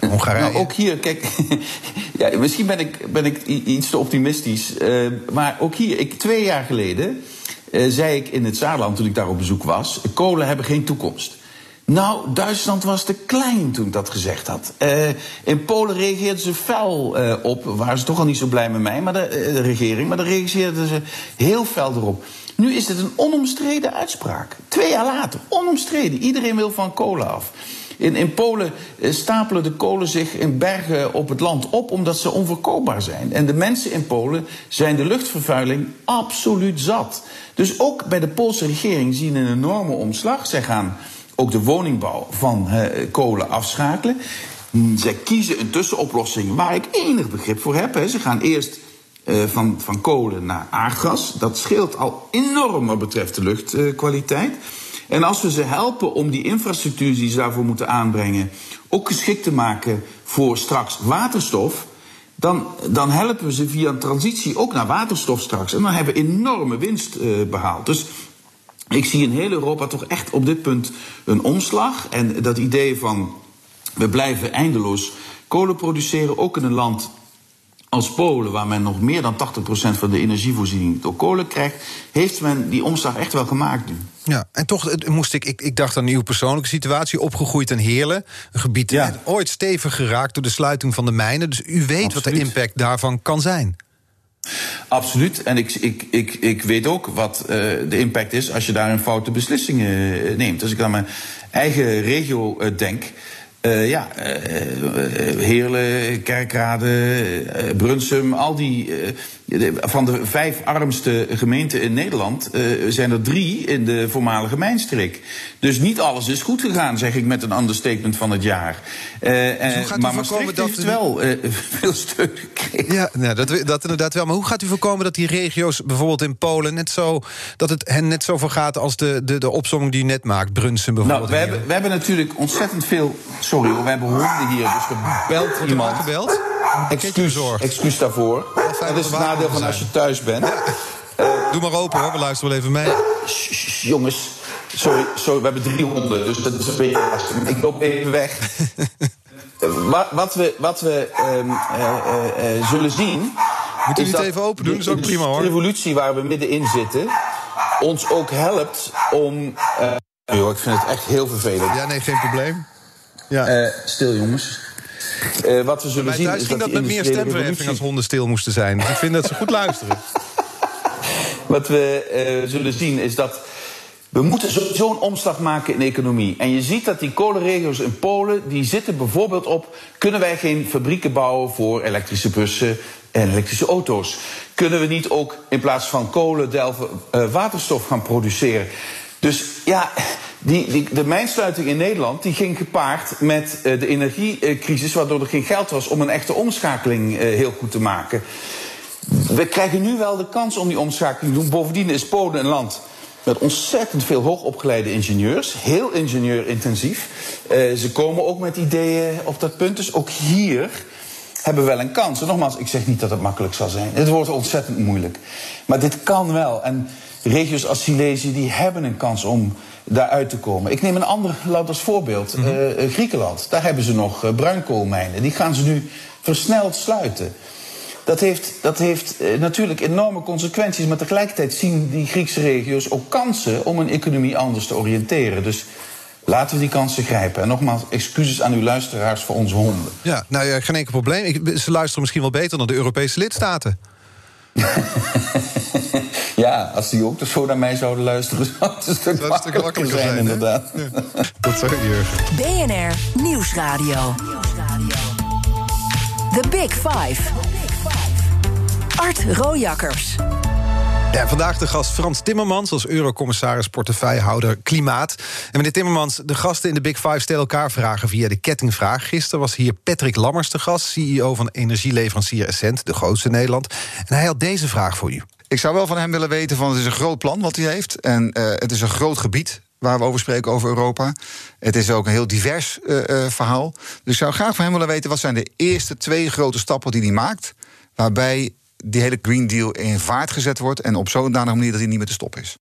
Hongarije? Nou, ook hier, kijk, ja, misschien ben ik, ben ik iets te optimistisch. Uh, maar ook hier, ik, twee jaar geleden uh, zei ik in het Saarland, toen ik daar op bezoek was... kolen hebben geen toekomst. Nou, Duitsland was te klein toen ik dat gezegd had. Uh, in Polen reageerden ze fel op. Waren ze toch al niet zo blij met mij, maar de, de regering. Maar dan reageerden ze heel fel erop. Nu is het een onomstreden uitspraak. Twee jaar later, onomstreden. Iedereen wil van kolen af. In, in Polen eh, stapelen de kolen zich in bergen op het land op omdat ze onverkoopbaar zijn. En de mensen in Polen zijn de luchtvervuiling absoluut zat. Dus ook bij de Poolse regering zien een enorme omslag. Zij gaan ook de woningbouw van eh, kolen afschakelen. Zij kiezen een tussenoplossing waar ik enig begrip voor heb. Ze gaan eerst uh, van, van kolen naar aardgas. Dat scheelt al enorm wat betreft de luchtkwaliteit. en als we ze helpen om die infrastructuur die ze daarvoor moeten aanbrengen ook geschikt te maken voor straks waterstof. Dan, dan helpen we ze via een transitie ook naar waterstof straks. En dan hebben we enorme winst uh, behaald. Dus ik zie in heel Europa toch echt op dit punt een omslag. En dat idee van we blijven eindeloos kolen produceren, ook in een land als Polen, waar men nog meer dan 80% van de energievoorziening door kolen krijgt, heeft men die omslag echt wel gemaakt nu. Ja, en toch moest ik, ik, ik dacht aan uw persoonlijke situatie, opgegroeid in Heerlen. Een gebied ja. ooit stevig geraakt door de sluiting van de mijnen. Dus u weet wat de impact daarvan kan zijn. Absoluut. En ik, ik, ik, ik weet ook wat uh, de impact is als je daar een foute beslissingen uh, neemt. Als ik aan mijn eigen regio uh, denk. Uh, ja, uh, Heerlen, Kerkrade, Brunsum, al die van de vijf armste gemeenten in Nederland uh, zijn er drie in de voormalige mijnstreek. Dus niet alles is goed gegaan, zeg ik met een understatement van het jaar. Uh, dus maar Maastricht dat heeft wel uh, veel steun gekregen. Ja, nou, dat, dat inderdaad wel. Maar hoe gaat u voorkomen dat die regio's, bijvoorbeeld in Polen, net zo, dat het hen net zo vergaat als de, de, de opzomming die u net maakt, Brunsum bijvoorbeeld? Nou, we hebben, we hebben natuurlijk ontzettend veel. Sorry hoor, we hebben honden hier, dus gebeld iemand. gebeld? Excuus, excuus daarvoor. Dat is het nadeel van als je thuis bent. Uh, Doe maar open hoor, we luisteren wel even mee. jongens, sorry, sorry, we hebben drie honden, dus dat is een beetje Ik loop even weg. wat we, wat we um, uh, uh, zullen zien. Moet u niet even open doen? Dat is ook prima hoor. De revolutie waar we middenin zitten, ons ook helpt om. joh, ik vind het echt heel vervelend. Ja, nee, geen probleem. Ja. stil, jongens. Uh, wat we zullen zien thuis is dat, dat met meer stemverheffing als honden stil moesten zijn. Dus ik vind dat ze goed luisteren. Wat we uh, zullen zien is dat we moeten een omslag maken in de economie. En je ziet dat die kolenregio's in Polen, die zitten bijvoorbeeld op... kunnen wij geen fabrieken bouwen voor elektrische bussen en elektrische auto's? Kunnen we niet ook in plaats van kolen delven uh, waterstof gaan produceren? Dus ja, die, die, de mijnsluiting in Nederland die ging gepaard met uh, de energiecrisis, waardoor er geen geld was om een echte omschakeling uh, heel goed te maken. We krijgen nu wel de kans om die omschakeling te doen. Bovendien is Polen een land met ontzettend veel hoogopgeleide ingenieurs, heel ingenieurintensief. Uh, ze komen ook met ideeën op dat punt. Dus ook hier hebben we wel een kans. Nogmaals, ik zeg niet dat het makkelijk zal zijn. Het wordt ontzettend moeilijk. Maar dit kan wel. En regio's als Silesië die hebben een kans om daaruit te komen. Ik neem een ander land als voorbeeld. Mm -hmm. Griekenland. Daar hebben ze nog uh, bruinkoolmijnen. Die gaan ze nu versneld sluiten. Dat heeft, dat heeft uh, natuurlijk enorme consequenties. Maar tegelijkertijd zien die Griekse regio's ook kansen om een economie anders te oriënteren. Dus Laten we die kansen grijpen. En nogmaals, excuses aan uw luisteraars voor onze honden. Ja, nou ja, geen enkel probleem. Ik, ze luisteren misschien wel beter dan de Europese lidstaten. ja, als die ook zo naar mij zouden luisteren, zou het een stuk, dat makkelijker, makkelijker zijn, zijn inderdaad. Ja. Tot zo, Jurgen. BNR Nieuwsradio. The Big Five. Art Rojakkers. Ja, vandaag de gast Frans Timmermans als eurocommissaris portefeuillehouder Klimaat. En meneer Timmermans, de gasten in de Big Five stellen elkaar vragen via de kettingvraag. Gisteren was hier Patrick Lammers de gast, CEO van energieleverancier Essent, de grootste in Nederland. En hij had deze vraag voor u. Ik zou wel van hem willen weten van het is een groot plan wat hij heeft. En uh, het is een groot gebied waar we over spreken over Europa. Het is ook een heel divers uh, uh, verhaal. Dus ik zou graag van hem willen weten wat zijn de eerste twee grote stappen die hij maakt. Waarbij die hele Green Deal in vaart gezet wordt. En op zo'n manier dat hij niet meer te stoppen is.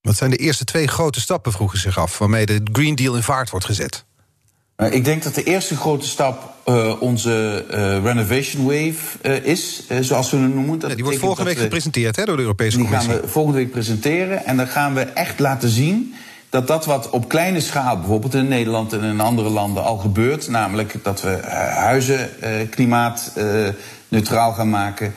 Wat zijn de eerste twee grote stappen, vroegen zich af, waarmee de Green Deal in vaart wordt gezet? Ik denk dat de eerste grote stap uh, onze uh, renovation wave uh, is, zoals we het noemen. Dat ja, die wordt volgende week gepresenteerd hè, door de Europese die Commissie. Die gaan we volgende week presenteren. En dan gaan we echt laten zien dat dat wat op kleine schaal, bijvoorbeeld in Nederland en in andere landen, al gebeurt. Namelijk dat we huizen klimaatneutraal gaan maken.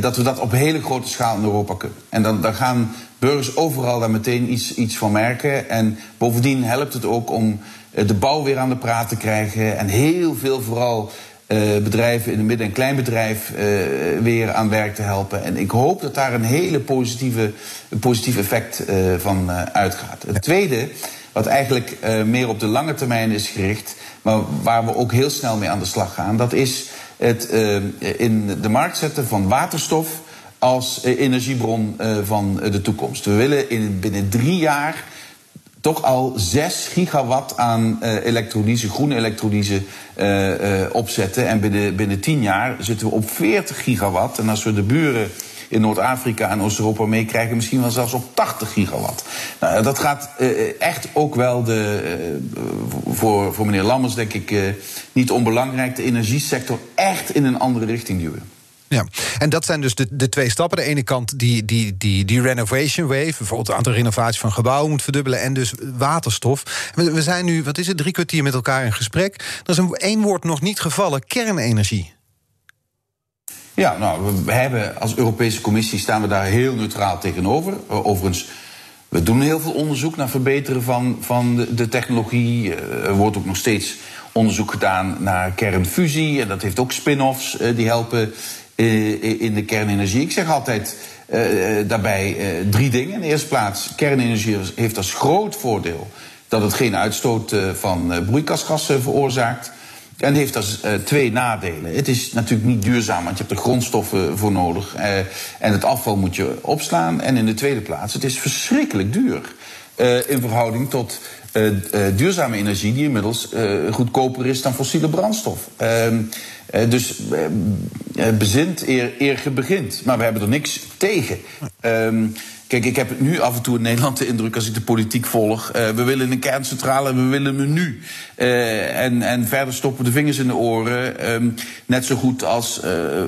dat we dat op hele grote schaal in Europa kunnen. En dan, dan gaan burgers overal daar meteen iets, iets van merken. En bovendien helpt het ook om eh, de bouw weer aan de praat te krijgen. En heel veel vooral uh, bedrijven in het midden- en kleinbedrijf uh, weer aan werk te helpen. En ik hoop dat daar een hele positieve, een positief effect uh, van uitgaat. Het tweede, wat eigenlijk meer op de lange termijn is gericht, maar waar we ook heel snel mee aan de slag gaan, dat is het in de markt zetten van waterstof als energiebron van de toekomst. We willen in, binnen drie jaar toch al 6 gigawatt aan uh, elektrolyse, groene elektrolyse opzetten. En binnen, binnen 10 jaar zitten we op 40 gigawatt. En als we de buren in Noord-Afrika en Oost-Europa meekrijgen, misschien wel zelfs op 80 gigawatt. Nou, dat gaat echt ook wel de, voor, voor meneer Lammers, denk ik, niet onbelangrijk, de energiesector echt echt in een andere richting duwen. Ja, en dat zijn dus de, de twee stappen. De ene kant die, die, die, die renovation wave, bijvoorbeeld het aantal renovatie van gebouwen moet verdubbelen en dus waterstof. We, zijn nu, wat is het, drie kwartier met elkaar in gesprek. Er is een één woord nog niet gevallen: kernenergie. Ja, nou, we hebben als Europese Commissie staan we daar heel neutraal tegenover. Overigens, we doen heel veel onderzoek naar verbeteren van, van de, de technologie. Eh, er wordt ook nog steeds onderzoek gedaan naar kernfusie. En dat heeft ook spin-offs eh, die helpen eh, in de kernenergie. Ik zeg altijd daarbij drie dingen. In de eerste plaats, kernenergie heeft als groot voordeel dat het geen uitstoot van broeikasgassen veroorzaakt. En heeft als uh, twee nadelen. Het is natuurlijk niet duurzaam, want je hebt er grondstoffen voor nodig. Uh, en het afval moet je opslaan. En in de tweede plaats, het is verschrikkelijk duur. Uh, in verhouding tot duurzame energie, die inmiddels goedkoper is dan fossiele brandstof. Ehm, dus bezint eer, eer begint. Maar we hebben er niks tegen. Ehm, Kijk, ik heb nu af en toe in Nederland de indruk, als ik de politiek volg. Uh, we willen een kerncentrale en we willen hem nu. Uh, en, en verder stoppen we de vingers in de oren. Um, net zo goed als uh,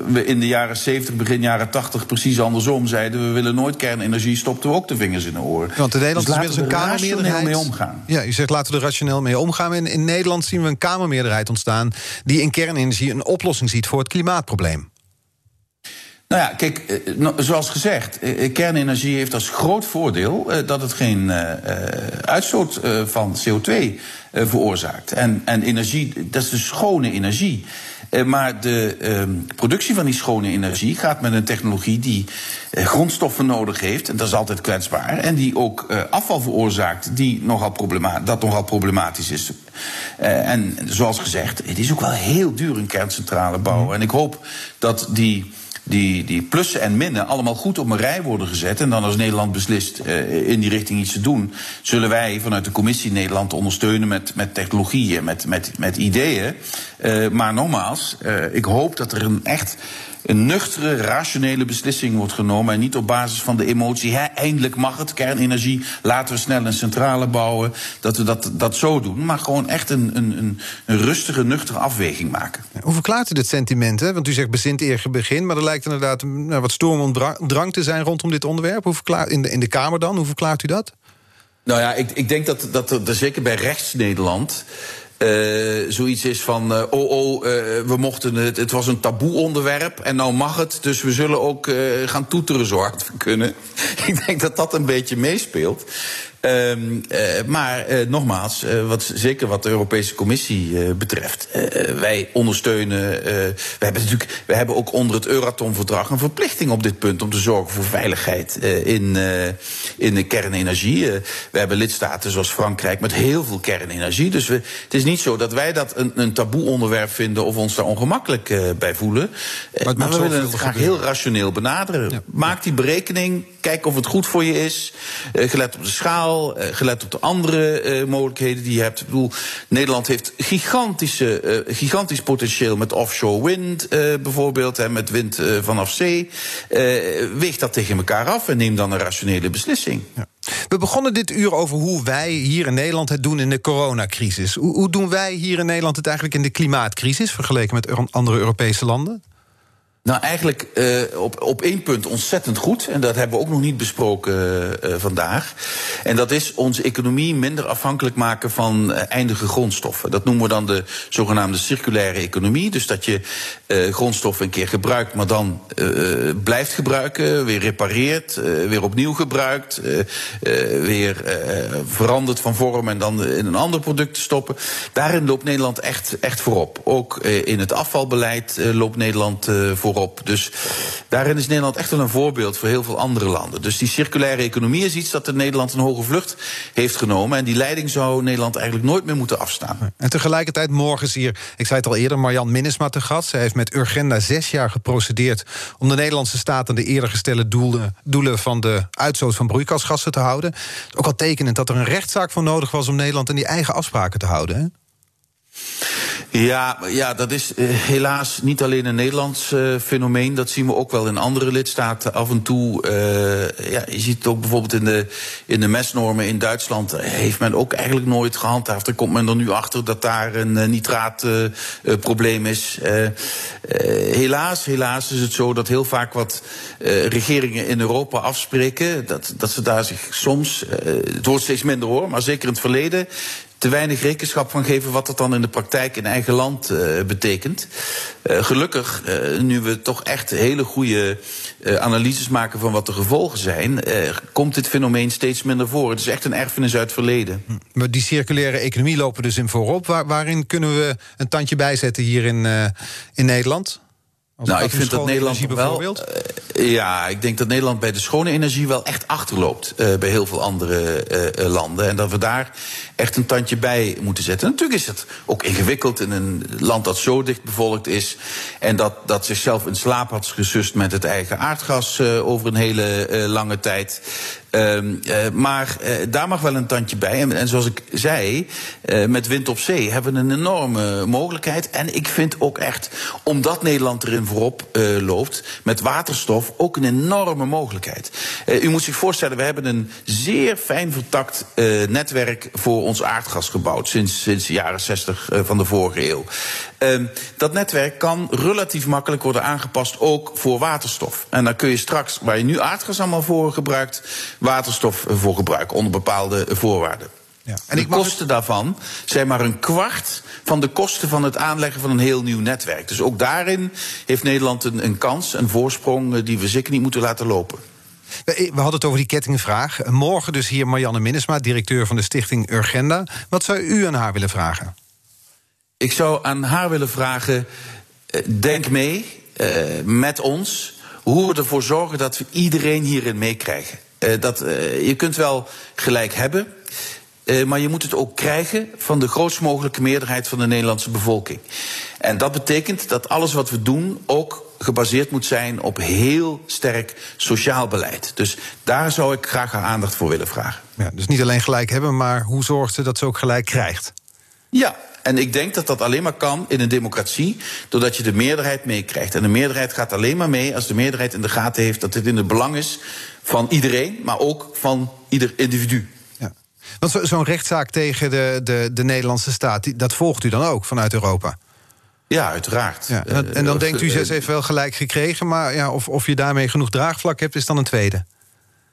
we in de jaren 70, begin jaren 80 precies andersom zeiden. We willen nooit kernenergie, stopten we ook de vingers in de oren. Want in Nederland dus is een kamermeerderheid. mee omgaan. Ja, u zegt laten we er rationeel mee omgaan. In, in Nederland zien we een kamermeerderheid ontstaan die in kernenergie een oplossing ziet voor het klimaatprobleem. Nou ja, kijk, eh, zoals gezegd, eh, eh, kernenergie heeft als groot voordeel dat het geen uitstoot van CO2 veroorzaakt. En, en energie, dat is dus schone energie. Maar de ehm, productie van die schone energie gaat met een technologie die grondstoffen nodig heeft. En dat is altijd kwetsbaar. En die ook afval veroorzaakt, die nogal dat nogal problematisch is. en zoals gezegd, het is ook wel heel duur een kerncentrale bouwen. En ik hoop dat die die, die plussen en minnen allemaal goed op een rij worden gezet. En dan als Nederland beslist uh, in die richting iets te doen, zullen wij vanuit de commissie Nederland ondersteunen met, met technologieën, met, met, met ideeën. Uh, maar nogmaals, uh, ik hoop dat er een echt een nuchtere, rationele beslissing wordt genomen. En niet op basis van de emotie. Hè, eindelijk mag het, kernenergie. Laten we snel een centrale bouwen. Dat we dat, dat zo doen. Maar gewoon echt een, een, een rustige, nuchtere afweging maken. Hoe verklaart u dit sentiment? Hè? Want u zegt bezint eerder begin. Maar er lijkt inderdaad nou, wat storm drang te zijn rondom dit onderwerp. Hoe verklaart, in, de, in de Kamer dan? Hoe verklaart u dat? Nou ja, ik, ik denk dat, dat er zeker bij rechts-Nederland. Uh, zoiets is van, uh, oh oh, uh, we mochten het, het was een taboe onderwerp en nou mag het, dus we zullen ook gaan toeteren zo hard we kunnen. Ik denk dat dat een beetje meespeelt. Um, uh, maar uh, nogmaals, uh, wat, zeker wat de Europese Commissie betreft. wij ondersteunen. we, hebben natuurlijk, we hebben ook onder het Euratom-verdrag een verplichting op dit punt om te zorgen voor veiligheid in, in de kernenergie. we hebben lidstaten zoals Frankrijk met heel veel kernenergie. Dus we, het is niet zo dat wij dat een, een taboe-onderwerp vinden of ons daar ongemakkelijk bij voelen. Maar, maar we willen het graag heel rationeel benaderen. Ja. Maak die berekening, kijk of het goed voor je is. gelet op de schaal. Eh, gelet op de andere uh, mogelijkheden die je hebt. Ik bedoel, Nederland heeft gigantische, uh, gigantisch potentieel met offshore wind bijvoorbeeld, en met wind vanaf zee. weeg dat tegen elkaar af en neem dan een rationele beslissing. Ja. We begonnen dit uur over hoe wij hier in Nederland het doen in de coronacrisis. Hoe, hoe doen wij hier in Nederland het eigenlijk in de klimaatcrisis vergeleken met andere Europese landen? Nou, eigenlijk uh, op, op één punt ontzettend goed. En dat hebben we ook nog niet besproken uh, vandaag. En dat is onze economie minder afhankelijk maken van eindige grondstoffen. Dat noemen we dan de zogenaamde circulaire economie. Dus dat je grondstoffen een keer gebruikt, maar dan blijft gebruiken. Weer repareert, weer opnieuw gebruikt. weer verandert van vorm en dan in een ander product stoppen. Daarin loopt Nederland echt, echt voorop. Ook in het afvalbeleid loopt Nederland voorop. Dus daarin is Nederland echt wel een voorbeeld voor heel veel andere landen. Dus die circulaire economie is iets dat in Nederland een hoge vlucht heeft genomen. En die leiding zou Nederland eigenlijk nooit meer moeten afstaan. En tegelijkertijd morgen is hier, ik zei het al eerder, Marjan Minnesma te gast. Zij heeft met Urgenda zes jaar geprocedeerd om de Nederlandse staat aan de eerder gestelde doelen, doelen van de uitstoot van broeikasgassen te houden. Ook al tekenend dat er een rechtszaak voor nodig was om Nederland aan die eigen afspraken te houden. Hè? Ja, ja, dat is uh, helaas niet alleen een Nederlands uh, fenomeen. Dat zien we ook wel in andere lidstaten af en toe. Uh, ja, je ziet het ook bijvoorbeeld in de, in de mesnormen in Duitsland. Heeft men ook eigenlijk nooit gehandhaafd. Er komt men er nu achter dat daar een nitraatprobleem is. helaas, helaas is het zo dat heel vaak wat regeringen in Europa afspreken. Dat, dat ze daar zich soms, het wordt steeds minder hoor, maar zeker in het verleden te weinig rekenschap van geven wat dat dan in de praktijk in eigen land uh, betekent. Uh, gelukkig, uh, nu we toch echt hele goede analyses maken van wat de gevolgen zijn, komt dit fenomeen steeds minder voor. Het is echt een erfenis uit het verleden. Hm. Maar die circulaire economie lopen dus in voorop. Waar, waarin kunnen we een tandje bijzetten hier in, in Nederland? Als nou, ik vind dat Nederland wel. Uh, ja, ik denk dat Nederland bij de schone energie wel echt achterloopt uh, bij heel veel andere uh, landen. En dat we daar echt een tandje bij moeten zetten. Natuurlijk is het ook ingewikkeld in een land dat zo dicht bevolkt is. En dat, dat zichzelf in slaap had gesust met het eigen aardgas over een hele lange tijd. Uh, uh, maar uh, daar mag wel een tandje bij. En, en zoals ik zei, met wind op zee hebben we een enorme mogelijkheid. En ik vind ook echt, omdat Nederland erin voorop loopt, met waterstof ook een enorme mogelijkheid. u moet zich voorstellen, we hebben een zeer fijn vertakt netwerk voor ons aardgas gebouwd sinds, sinds de jaren 60 van de vorige eeuw. Ehm, dat netwerk kan relatief makkelijk worden aangepast ook voor waterstof. En dan kun je straks, waar je nu aardgas allemaal voor gebruikt, waterstof voor gebruiken onder bepaalde voorwaarden. Ja. En de kosten daarvan zijn maar een kwart van de kosten van het aanleggen van een heel nieuw netwerk. Dus ook daarin heeft Nederland een, een kans, een voorsprong eh, die we zeker niet moeten laten lopen. We hadden het over die kettingvraag. Morgen dus hier Marianne Minnesma, directeur van de stichting Urgenda. Wat zou u aan haar willen vragen? Ik zou aan haar willen vragen: eh, denk mee uh, met ons hoe we ervoor zorgen dat we iedereen hierin meekrijgen. Uh, dat, uh, je kunt wel gelijk hebben, uh, maar je moet het ook krijgen van de grootst mogelijke meerderheid van de Nederlandse bevolking. En dat betekent dat alles wat we doen ook gebaseerd moet zijn op heel sterk sociaal beleid. Dus daar zou ik graag haar aandacht voor willen vragen. Ja, dus niet alleen gelijk hebben, maar hoe zorgt ze dat ze ook gelijk krijgt? Ja, en ik denk dat dat alleen maar kan in een democratie, doordat je de meerderheid meekrijgt. En de meerderheid gaat alleen maar mee als de meerderheid in de gaten heeft dat dit in het belang is van iedereen, maar ook van ieder individu. Ja. Want zo'n rechtszaak tegen de, de, de Nederlandse staat, dat volgt u dan ook vanuit Europa? Ja, uiteraard. Ja, en, dan, denkt u, ze heeft wel gelijk gekregen, maar ja, of, of je daarmee genoeg draagvlak hebt, is dan een tweede.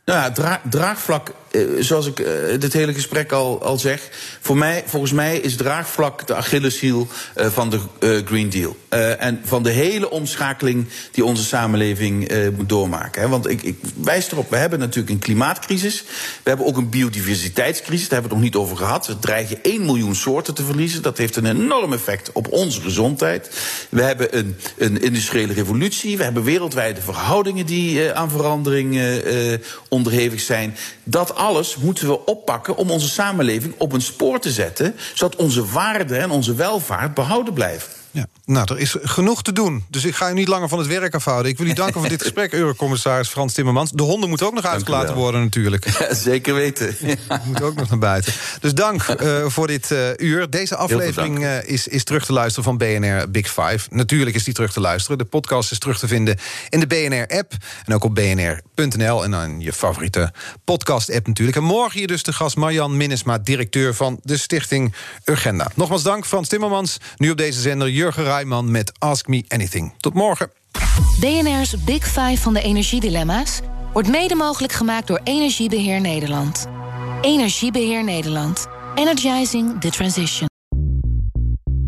Nou ja, dra draagvlak, eh, zoals ik eh, dit hele gesprek al, al zeg. Voor mij, volgens mij is draagvlak de Achilleshiel uh, van de Green Deal. En van de hele omschakeling die onze samenleving moet doormaken. Want ik, ik wijs erop, we hebben natuurlijk een klimaatcrisis. We hebben ook een biodiversiteitscrisis, daar hebben we het nog niet over gehad. We dreigen 1 miljoen soorten te verliezen. Dat heeft een enorm effect op onze gezondheid. We hebben een, een industriële revolutie. We hebben wereldwijde verhoudingen die aan verandering onderhevig zijn. Dat alles moeten we oppakken om onze samenleving op een spoor te zetten, zodat onze waarden en onze welvaart behouden blijven. Ja. Nou, er is genoeg te doen. Dus ik ga u niet langer van het werk afhouden. Ik wil u danken voor dit gesprek, Eurocommissaris Frans Timmermans. De honden moeten ook nog uitgelaten worden natuurlijk. Ja, zeker weten. Ja. Moeten ook nog naar buiten. Dus dank uh, voor dit uh, uur. Deze aflevering uh, is, is terug te luisteren van BNR Big Five. Natuurlijk is die terug te luisteren. De podcast is terug te vinden in de BNR-app. En ook op bnr.nl en dan je favoriete podcast-app natuurlijk. En morgen hier dus de gast Marjan Minnesma, directeur van de stichting Urgenda. Nogmaals dank Frans Timmermans. Nu op deze zender Jurgen Rijman met Ask Me Anything. Tot morgen. BNR's Big Five van de energiedilemma's wordt mede mogelijk gemaakt door Energiebeheer Nederland. Energiebeheer Nederland. Energizing the transition.